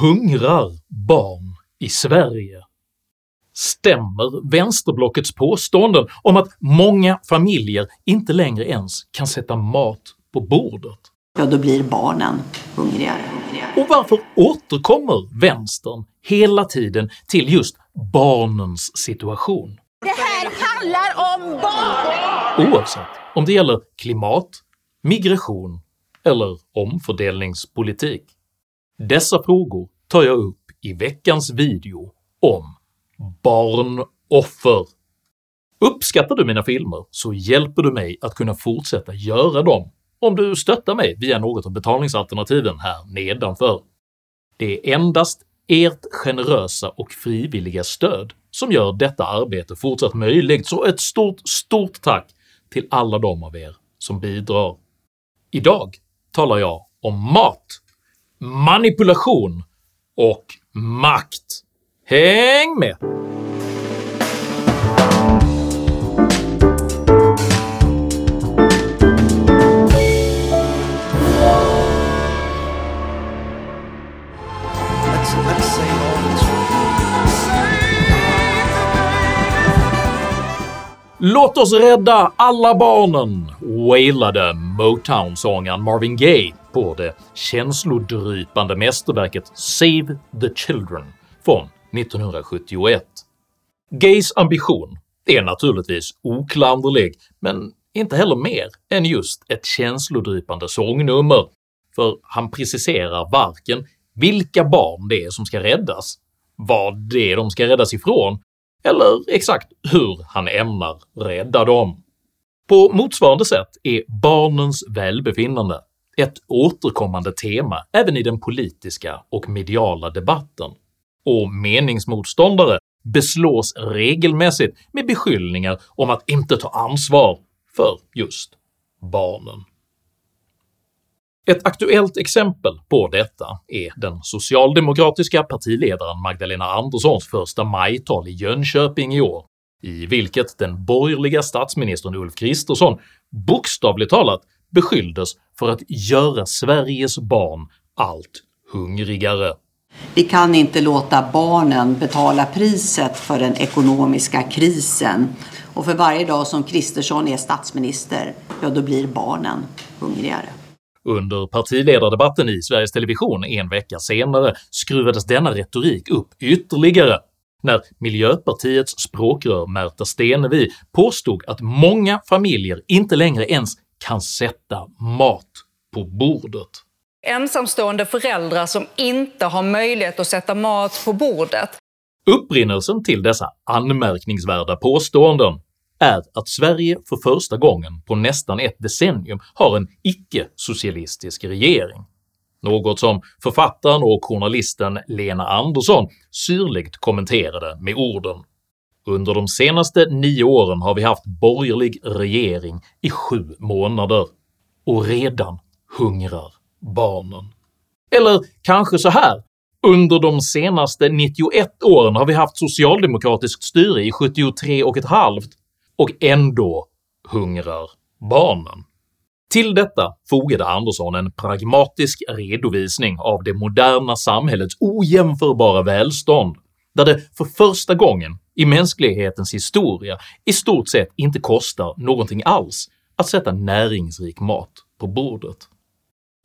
hungrar barn i Sverige? Stämmer vänsterblockets påståenden om att många familjer inte längre ens kan sätta mat på bordet? Ja, då blir barnen hungrigare. Och varför återkommer vänstern hela tiden till just barnens situation? Det här handlar om barn! Oavsett om det gäller klimat, migration eller omfördelningspolitik. Dessa frågor tar jag upp i veckans video om barnoffer. Uppskattar du mina filmer så hjälper du mig att kunna fortsätta göra dem om du stöttar mig via något av betalningsalternativen här nedanför. Det är endast ert generösa och frivilliga stöd som gör detta arbete fortsatt möjligt, så ett stort, stort tack till alla de av er som bidrar. Idag talar jag om mat, manipulation och makt. Häng med! “Låt oss rädda alla barnen” wailade Motown-sångaren Marvin Gaye på det känslodrypande mästerverket “Save the Children” från 1971. Gays ambition är naturligtvis oklanderlig, men inte heller mer än just ett känslodrypande sångnummer, för han preciserar varken vilka barn det är som ska räddas, vad det är de ska räddas ifrån, eller exakt hur han ämnar rädda dem. På motsvarande sätt är barnens välbefinnande ett återkommande tema även i den politiska och mediala debatten, och meningsmotståndare beslås regelmässigt med beskyllningar om att inte ta ansvar för just barnen. Ett aktuellt exempel på detta är den socialdemokratiska partiledaren Magdalena Anderssons första majtal i Jönköping i år, i vilket den borgerliga statsministern Ulf Kristersson bokstavligt talat beskylldes för att göra Sveriges barn allt hungrigare. Vi kan inte låta barnen betala priset för den ekonomiska krisen. Och för varje dag som Kristersson är statsminister, ja då blir barnen hungrigare. Under partiledardebatten i Sveriges Television en vecka senare skruvades denna retorik upp ytterligare när Miljöpartiets språkrör Märta Stenevi påstod att många familjer inte längre ens kan sätta mat på bordet. Ensamstående föräldrar som inte har möjlighet att sätta mat på bordet. Upprinnelsen till dessa anmärkningsvärda påståenden är att Sverige för första gången på nästan ett decennium har en icke-socialistisk regering, något som författaren och journalisten Lena Andersson syrligt kommenterade med orden “Under de senaste nio åren har vi haft borgerlig regering i sju månader, och redan hungrar barnen.” Eller kanske så här “Under de senaste 91 åren har vi haft socialdemokratiskt styre i 73 och ett halvt och ändå hungrar barnen. Till detta fogade Andersson en pragmatisk redovisning av det moderna samhällets ojämförbara välstånd, där det för första gången i mänsklighetens historia i stort sett inte kostar någonting alls att sätta näringsrik mat på bordet.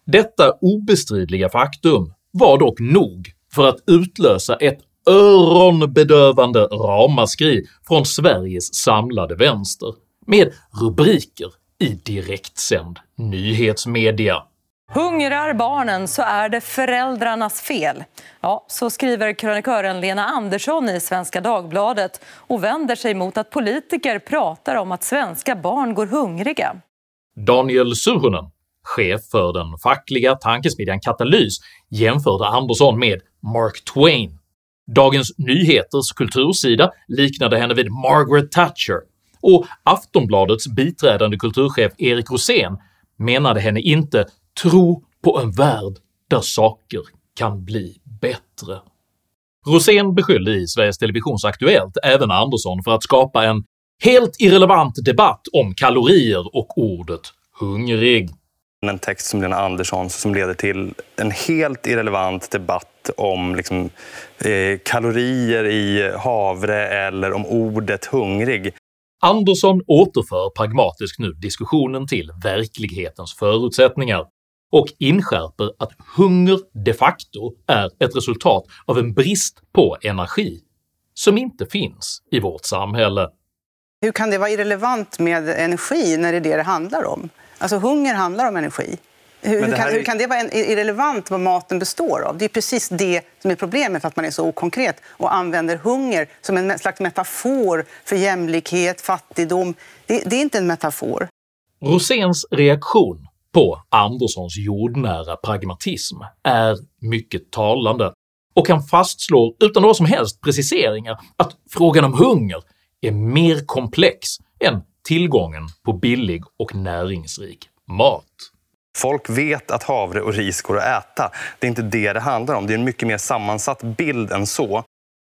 Detta obestridliga faktum var dock nog för att utlösa ett öronbedövande ramaskri från Sveriges samlade vänster, med rubriker i direktsänd nyhetsmedia. Hungrar barnen så är det föräldrarnas fel. Ja, så skriver krönikören Lena Andersson i Svenska Dagbladet och vänder sig mot att politiker pratar om att svenska barn går hungriga. Daniel Suhonen, chef för den fackliga tankesmedjan Katalys, jämförde Andersson med Mark Twain Dagens Nyheters kultursida liknade henne vid Margaret Thatcher, och Aftonbladets biträdande kulturchef Erik Rosén menade henne inte “tro på en värld där saker kan bli bättre”. Rosén beskyllde i Sveriges Televisions Aktuellt även Andersson för att skapa en “helt irrelevant debatt om kalorier och ordet hungrig” en text som Lena Andersson som leder till en helt irrelevant debatt om liksom, eh, kalorier i havre eller om ordet hungrig. Andersson återför pragmatiskt nu diskussionen till verklighetens förutsättningar och inskärper att hunger de facto är ett resultat av en brist på energi som inte finns i vårt samhälle. Hur kan det vara irrelevant med energi när det är det det handlar om? Alltså hunger handlar om energi. Hur, hur, kan, är... hur, kan, det vara irrelevant vad maten består av? Det är precis det som är problemet för att man är så okonkret och använder hunger som en slags metafor för jämlikhet, fattigdom. Det, det är inte en metafor. Roséns reaktion på Anderssons jordnära pragmatism är mycket talande och han fastslår utan några som helst preciseringar att frågan om hunger är mer komplex än tillgången på billig och näringsrik mat. Folk vet att havre och ris går att äta. Det är inte det det handlar om. Det är en mycket mer sammansatt bild än så.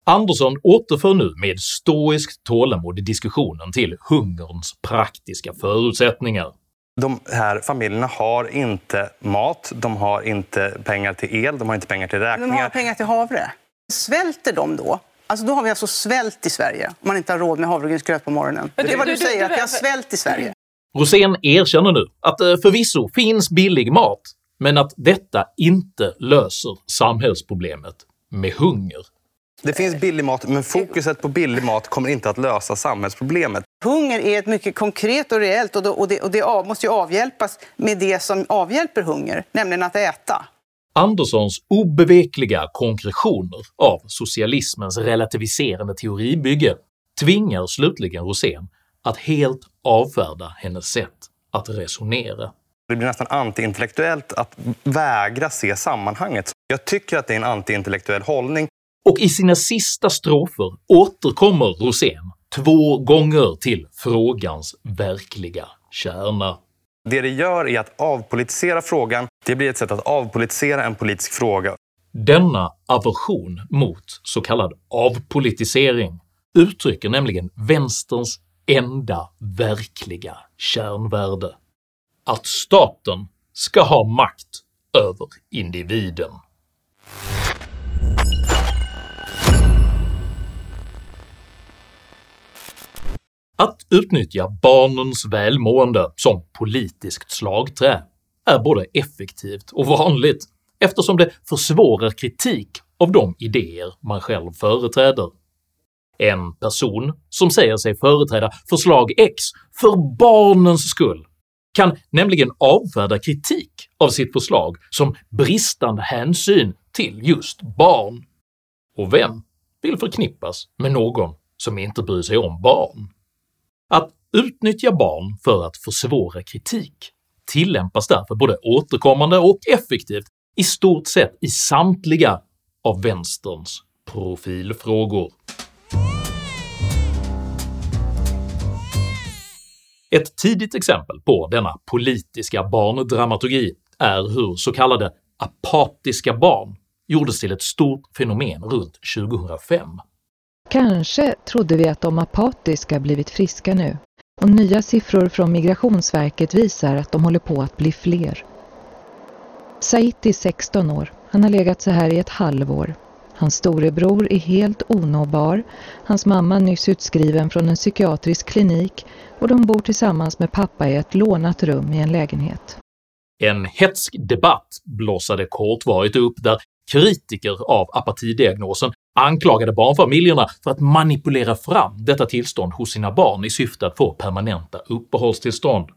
Andersson återför nu med stoiskt tålamod diskussionen till hungerns praktiska förutsättningar. De här familjerna har inte mat, de har inte pengar till el, de har inte pengar till räkningar. De har pengar till havre. Svälter de då? Alltså då har vi alltså svält i Sverige om man inte har råd med havregrynsgröt på morgonen. Det är vad du säger, att vi har svält i Sverige. Rosén erkänner nu att det förvisso finns billig mat, men att detta inte löser samhällsproblemet med hunger. Det finns billig mat, men fokuset på billig mat kommer inte att lösa samhällsproblemet. Hunger är ett mycket konkret och reellt och, och det, och det måste ju avhjälpas med det som avhjälper hunger, nämligen att äta. Anderssons obevekliga konkretioner av socialismens relativiserande teoribygge tvingar slutligen Rosén att helt avfärda hennes sätt att resonera. Det blir nästan antiintellektuellt att vägra se sammanhanget. Jag tycker att det är en antiintellektuell hållning. Och i sina sista strofer återkommer Rosén två gånger till frågans verkliga kärna. Det det gör är att avpolitisera frågan. Det blir ett sätt att avpolitisera en politisk fråga. Denna aversion mot så kallad avpolitisering uttrycker nämligen vänsterns enda verkliga kärnvärde. Att staten ska ha makt över individen. Att utnyttja barnens välmående som politiskt slagträ är både effektivt och vanligt eftersom det försvårar kritik av de idéer man själv företräder. En person som säger sig företräda förslag X för barnens skull kan nämligen avfärda kritik av sitt förslag som bristande hänsyn till just barn. Och vem vill förknippas med någon som inte bryr sig om barn? Att utnyttja barn för att försvåra kritik tillämpas därför både återkommande och effektivt i stort sett i samtliga av vänsterns profilfrågor. Ett tidigt exempel på denna politiska barndramaturgi är hur så kallade apatiska barn gjordes till ett stort fenomen runt 2005. Kanske trodde vi att de apatiska blivit friska nu och nya siffror från Migrationsverket visar att de håller på att bli fler. Said är 16 år. Han har legat så här i ett halvår. Hans storebror är helt onåbar, hans mamma nyss utskriven från en psykiatrisk klinik och de bor tillsammans med pappa i ett lånat rum i en lägenhet. En hetsk debatt blossade kortvarigt upp där kritiker av apatidiagnosen anklagade barnfamiljerna för att manipulera fram detta tillstånd hos sina barn i syfte att få permanenta uppehållstillstånd.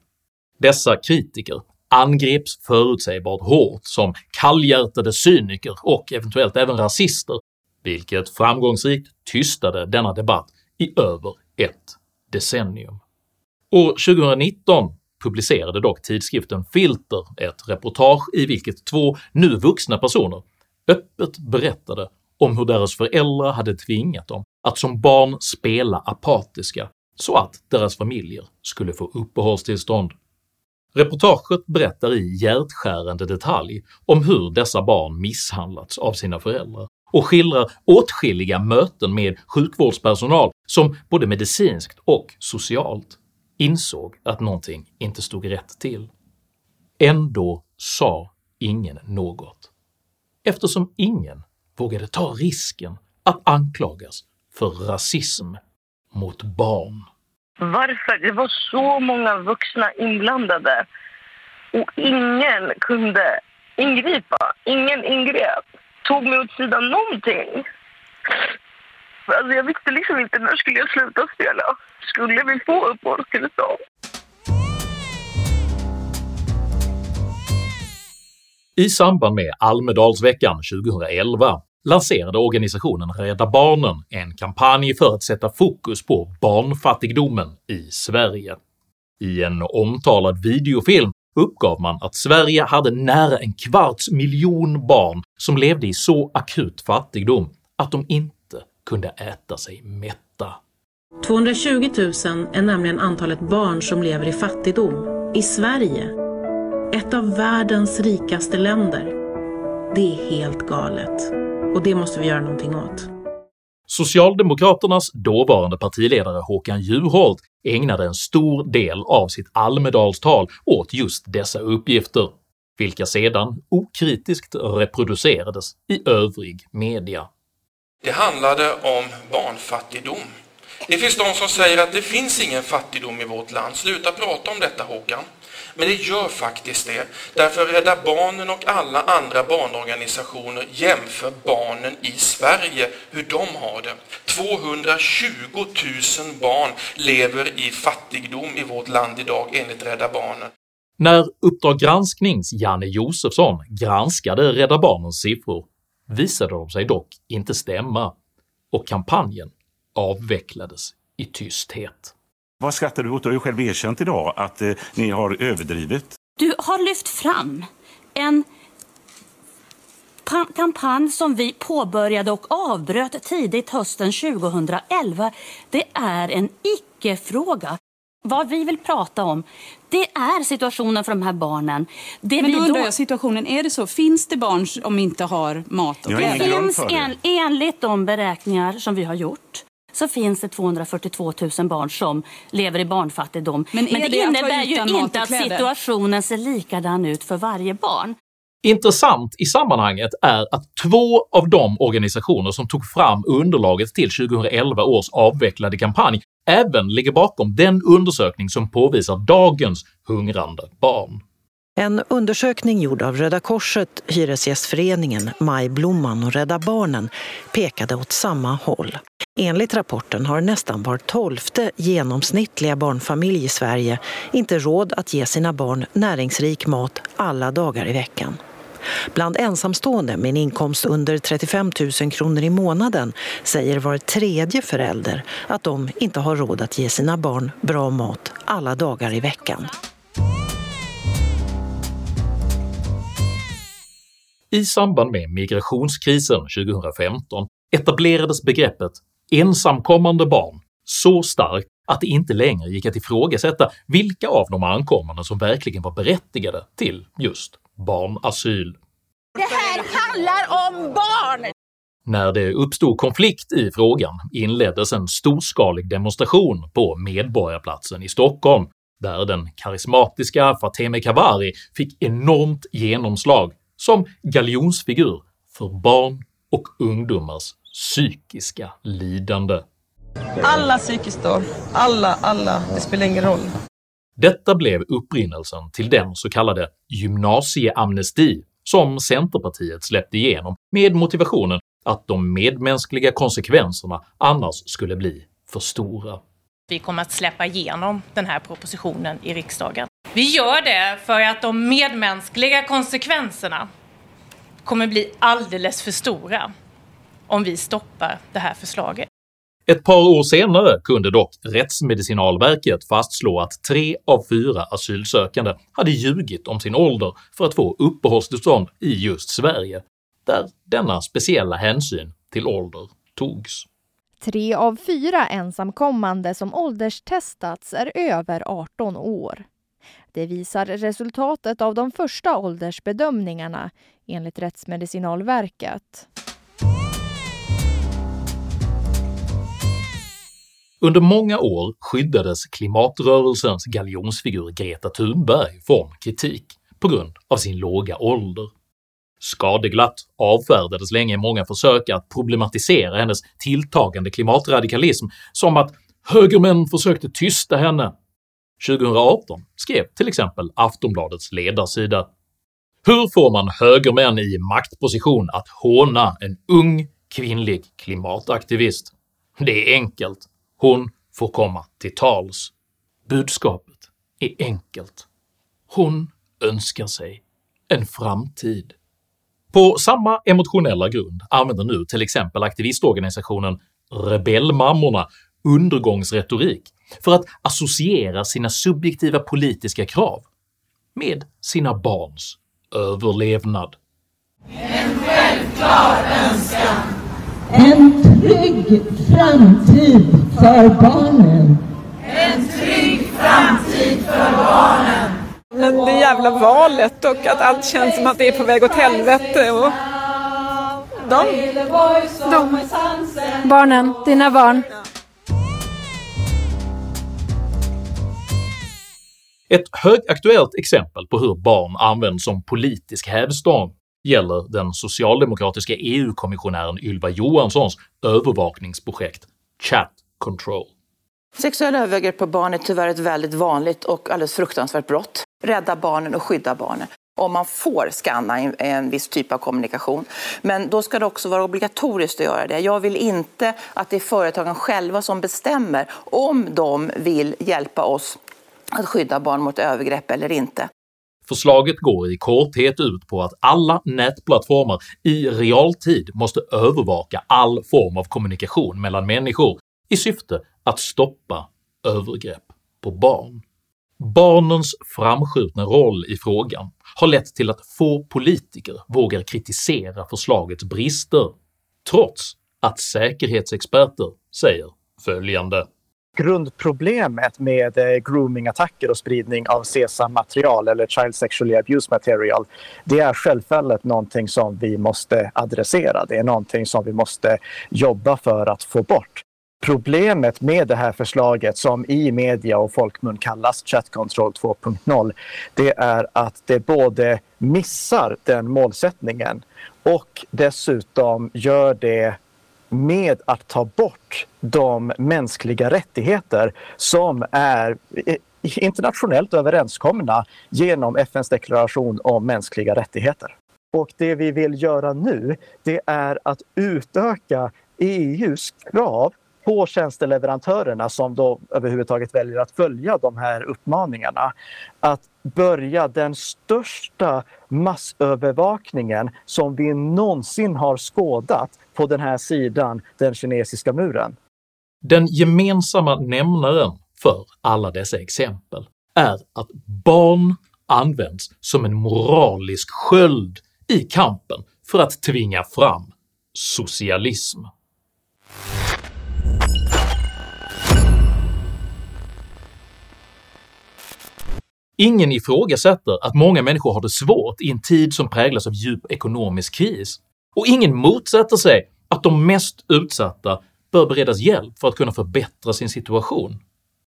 Dessa kritiker angreps förutsägbart hårt som kallhjärtade cyniker och eventuellt även rasister, vilket framgångsrikt tystade denna debatt i över ett decennium. År 2019 publicerade dock tidskriften Filter ett reportage i vilket två nu vuxna personer öppet berättade om hur deras föräldrar hade tvingat dem att som barn spela apatiska så att deras familjer skulle få uppehållstillstånd. Reportaget berättar i hjärtskärande detalj om hur dessa barn misshandlats av sina föräldrar och skildrar åtskilliga möten med sjukvårdspersonal som både medicinskt och socialt insåg att någonting inte stod rätt till. Ändå sa ingen något, eftersom ingen vågade ta risken att anklagas för rasism mot barn. Varför? Det var så många vuxna inblandade och ingen kunde ingripa. Ingen ingrep, tog mig åt sidan någonting. Alltså jag visste liksom inte när skulle jag sluta spela. Skulle vi få uppehållstillstånd? I samband med Almedalsveckan 2011 lanserade organisationen Rädda Barnen en kampanj för att sätta fokus på barnfattigdomen i Sverige. I en omtalad videofilm uppgav man att Sverige hade nära en kvarts miljon barn som levde i så akut fattigdom att de inte kunde äta sig mätta. 220 000 är nämligen antalet barn som lever i fattigdom i Sverige, ett av världens rikaste länder. Det är helt galet och det måste vi göra någonting åt. Socialdemokraternas dåvarande partiledare Håkan Juholt ägnade en stor del av sitt Almedalstal åt just dessa uppgifter, vilka sedan okritiskt reproducerades i övrig media. Det handlade om barnfattigdom. Det finns de som säger att det finns ingen fattigdom i vårt land. Sluta prata om detta Håkan. Men det gör faktiskt det. Därför Rädda Barnen och alla andra barnorganisationer jämför barnen i Sverige, hur de har det. 220 000 barn lever i fattigdom i vårt land idag enligt Rädda Barnen. När Uppdrag gransknings Janne Josefsson granskade Rädda Barnens siffror visade de sig dock inte stämma och kampanjen avvecklades i tysthet. Vad skrattar du åt? Du har ju själv erkänt idag att eh, ni har överdrivit. Du har lyft fram en kampanj som vi påbörjade och avbröt tidigt hösten 2011. Det är en icke-fråga. Vad vi vill prata om det är situationen för de här barnen. Det Men då undrar jag, situationen, är det så? Finns det barn som inte har mat? Och det finns en, enligt de beräkningar som vi har gjort så finns det 242 000 barn som lever i barnfattigdom. Men, Men det, det innebär ju inte att situationen ser likadan ut för varje barn. Intressant i sammanhanget är att två av de organisationer som tog fram underlaget till 2011 års avvecklade kampanj även ligger bakom den undersökning som påvisar dagens hungrande barn. En undersökning gjord av Röda Korset, Hyresgästföreningen, Majblomman och Rädda Barnen pekade åt samma håll. Enligt rapporten har nästan var tolfte genomsnittliga barnfamilj i Sverige inte råd att ge sina barn näringsrik mat alla dagar i veckan. Bland ensamstående med en inkomst under 35 000 kronor i månaden säger var tredje förälder att de inte har råd att ge sina barn bra mat alla dagar i veckan. I samband med migrationskrisen 2015 etablerades begreppet “ensamkommande barn” så starkt att det inte längre gick att ifrågasätta vilka av de ankommande som verkligen var berättigade till just barnasyl. Det här handlar om barn! När det uppstod konflikt i frågan inleddes en storskalig demonstration på Medborgarplatsen i Stockholm, där den karismatiska Fatemeh Kavari fick enormt genomslag som galjonsfigur för barn och ungdomars psykiska lidande. Alla psykiskt då. Alla, alla. Det spelar ingen roll. Detta blev upprinnelsen till den så kallade gymnasieamnesti som Centerpartiet släppte igenom med motivationen att de medmänskliga konsekvenserna annars skulle bli för stora. Vi kommer att släppa igenom den här propositionen i riksdagen. Vi gör det för att de medmänskliga konsekvenserna kommer bli alldeles för stora om vi stoppar det här förslaget. Ett par år senare kunde dock Rättsmedicinalverket fastslå att tre av fyra asylsökande hade ljugit om sin ålder för att få uppehållstillstånd i just Sverige, där denna speciella hänsyn till ålder togs. Tre av fyra ensamkommande som ålderstestats är över 18 år. Det visar resultatet av de första åldersbedömningarna enligt Rättsmedicinalverket. Under många år skyddades klimatrörelsens galjonsfigur Greta Thunberg från kritik på grund av sin låga ålder. Skadeglatt avfärdades länge många försök att problematisera hennes tilltagande klimatradikalism som att “högermän försökte tysta henne” 2018 skrev till exempel Aftonbladets ledarsida “Hur får man högermän i maktposition att håna en ung kvinnlig klimataktivist? Det är enkelt, hon får komma till tals. Budskapet är enkelt. Hon önskar sig en framtid. På samma emotionella grund använder nu till exempel aktivistorganisationen “Rebellmammorna” undergångsretorik för att associera sina subjektiva politiska krav med sina barns överlevnad. En självklar önskan. En trygg framtid för barnen. En trygg framtid för barnen. Men det jävla valet och att allt känns som att det är på väg åt helvete och de, de, barnen, dina barn. Ett högaktuellt exempel på hur barn används som politisk hävstång gäller den socialdemokratiska EU-kommissionären Ylva Johanssons övervakningsprojekt Chat Control. Sexuella övergrepp på barn är tyvärr ett väldigt vanligt och alldeles fruktansvärt brott. Rädda barnen och skydda barnen om man får skanna en viss typ av kommunikation. Men då ska det också vara obligatoriskt att göra det. Jag vill inte att det är företagen själva som bestämmer om de vill hjälpa oss att skydda barn mot övergrepp eller inte. Förslaget går i korthet ut på att alla nätplattformar i realtid måste övervaka all form av kommunikation mellan människor i syfte att stoppa övergrepp på barn. Barnens framskjutna roll i frågan har lett till att få politiker vågar kritisera förslagets brister, trots att säkerhetsexperter säger följande grundproblemet med eh, groomingattacker och spridning av SESAM-material eller Child Sexually Abuse Material, det är självfallet någonting som vi måste adressera. Det är någonting som vi måste jobba för att få bort. Problemet med det här förslaget som i media och folkmun kallas Chat Control 2.0, det är att det både missar den målsättningen och dessutom gör det med att ta bort de mänskliga rättigheter som är internationellt överenskomna genom FNs deklaration om mänskliga rättigheter. Och det vi vill göra nu, det är att utöka EUs krav på tjänsteleverantörerna som då överhuvudtaget väljer att följa de här uppmaningarna att börja den största massövervakningen som vi någonsin har skådat på den här sidan den kinesiska muren. Den gemensamma nämnaren för alla dessa exempel är att barn används som en moralisk sköld i kampen för att tvinga fram socialism. Ingen ifrågasätter att många människor har det svårt i en tid som präglas av djup ekonomisk kris, och ingen motsätter sig att de mest utsatta bör beredas hjälp för att kunna förbättra sin situation.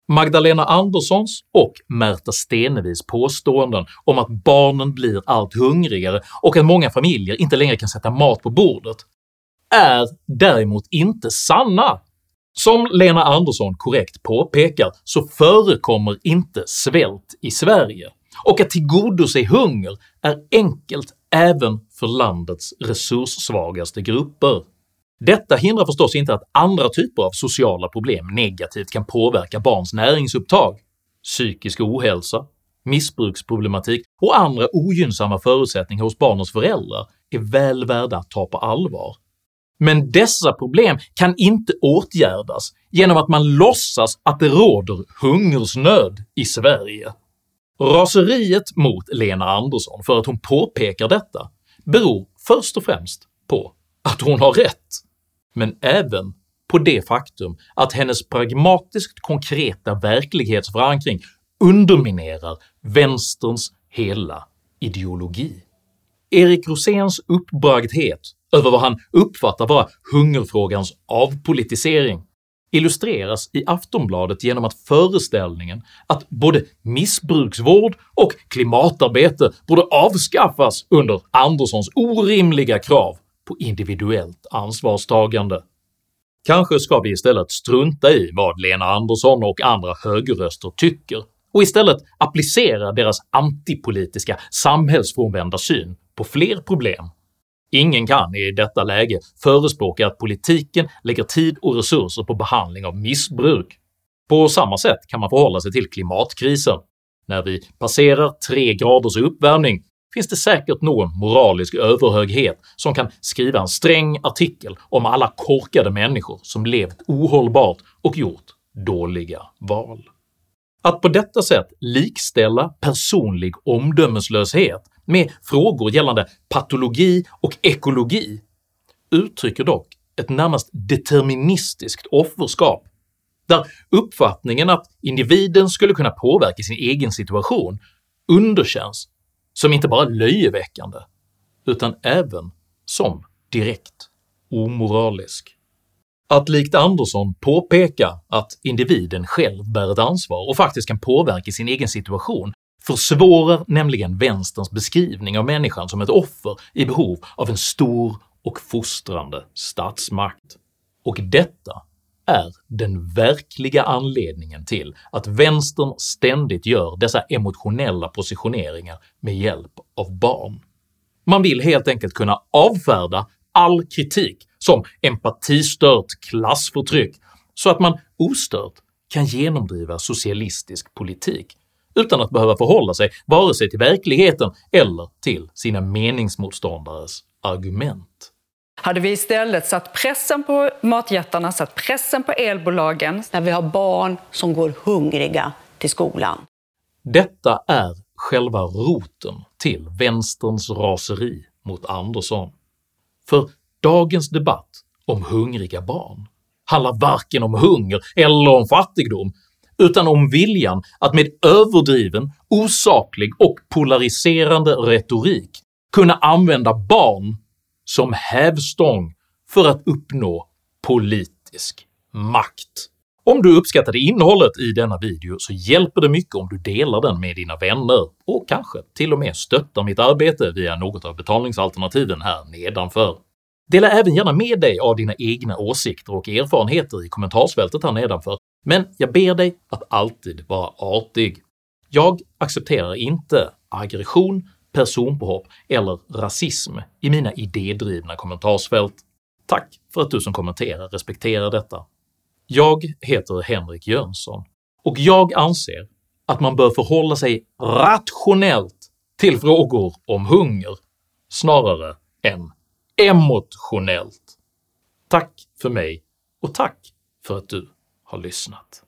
Magdalena Anderssons och Märta Stenevis påståenden om att barnen blir allt hungrigare och att många familjer inte längre kan sätta mat på bordet är däremot inte sanna. Som Lena Andersson korrekt påpekar så förekommer inte svält i Sverige, och att tillgodose hunger är enkelt även för landets resurssvagaste grupper. Detta hindrar förstås inte att andra typer av sociala problem negativt kan påverka barns näringsupptag. Psykisk ohälsa, missbruksproblematik och andra ogynnsamma förutsättningar hos barnens föräldrar är väl värda att ta på allvar. Men dessa problem kan inte åtgärdas genom att man låtsas att det råder hungersnöd i Sverige. Raseriet mot Lena Andersson för att hon påpekar detta beror först och främst på att hon har rätt, men även på det faktum att hennes pragmatiskt konkreta verklighetsförankring underminerar vänsterns hela ideologi. Erik Roséns uppbragdhet över vad han uppfattar vara hungerfrågans avpolitisering illustreras i Aftonbladet genom att föreställningen att både missbruksvård och klimatarbete borde avskaffas under Anderssons orimliga krav på individuellt ansvarstagande. Kanske ska vi istället strunta i vad Lena Andersson och andra högerröster tycker och istället applicera deras antipolitiska, samhällsfrånvända syn på fler problem. Ingen kan i detta läge förespråka att politiken lägger tid och resurser på behandling av missbruk. På samma sätt kan man förhålla sig till klimatkrisen. När vi passerar 3 graders uppvärmning finns det säkert någon moralisk överhöghet som kan skriva en sträng artikel om alla korkade människor som levt ohållbart och gjort dåliga val. Att på detta sätt likställa personlig omdömeslöshet med frågor gällande patologi och ekologi uttrycker dock ett närmast deterministiskt offerskap, där uppfattningen att individen skulle kunna påverka sin egen situation underkänns som inte bara löjeväckande utan även som direkt omoralisk. Att likt Andersson påpeka att individen själv bär ett ansvar och faktiskt kan påverka sin egen situation försvårar nämligen vänsterns beskrivning av människan som ett offer i behov av en stor och fostrande statsmakt. Och detta är den verkliga anledningen till att vänstern ständigt gör dessa emotionella positioneringar med hjälp av barn. Man vill helt enkelt kunna avfärda all kritik som empatistört klassförtryck så att man ostört kan genomdriva socialistisk politik utan att behöva förhålla sig vare sig till verkligheten eller till sina meningsmotståndares argument. Hade vi istället satt pressen på matjättarna, satt pressen på elbolagen... När vi har barn som går hungriga till skolan. Detta är själva roten till vänsterns raseri mot Andersson. För dagens debatt om hungriga barn handlar varken om hunger eller om fattigdom utan om viljan att med överdriven, osaklig och polariserande retorik kunna använda barn som hävstång för att uppnå politisk makt. Om du uppskattade innehållet i denna video så hjälper det mycket om du delar den med dina vänner och kanske till och med stöttar mitt arbete via något av betalningsalternativen här nedanför. Dela även gärna med dig av dina egna åsikter och erfarenheter i kommentarsfältet här nedanför, men jag ber dig att alltid vara artig. Jag accepterar inte aggression, personpåhopp eller rasism i mina idédrivna kommentarsfält. Tack för att du som kommenterar respekterar detta. Jag heter Henrik Jönsson och jag anser att man bör förhålla sig rationellt till frågor om hunger snarare än emotionellt. Tack för mig och tack för att du har lyssnat.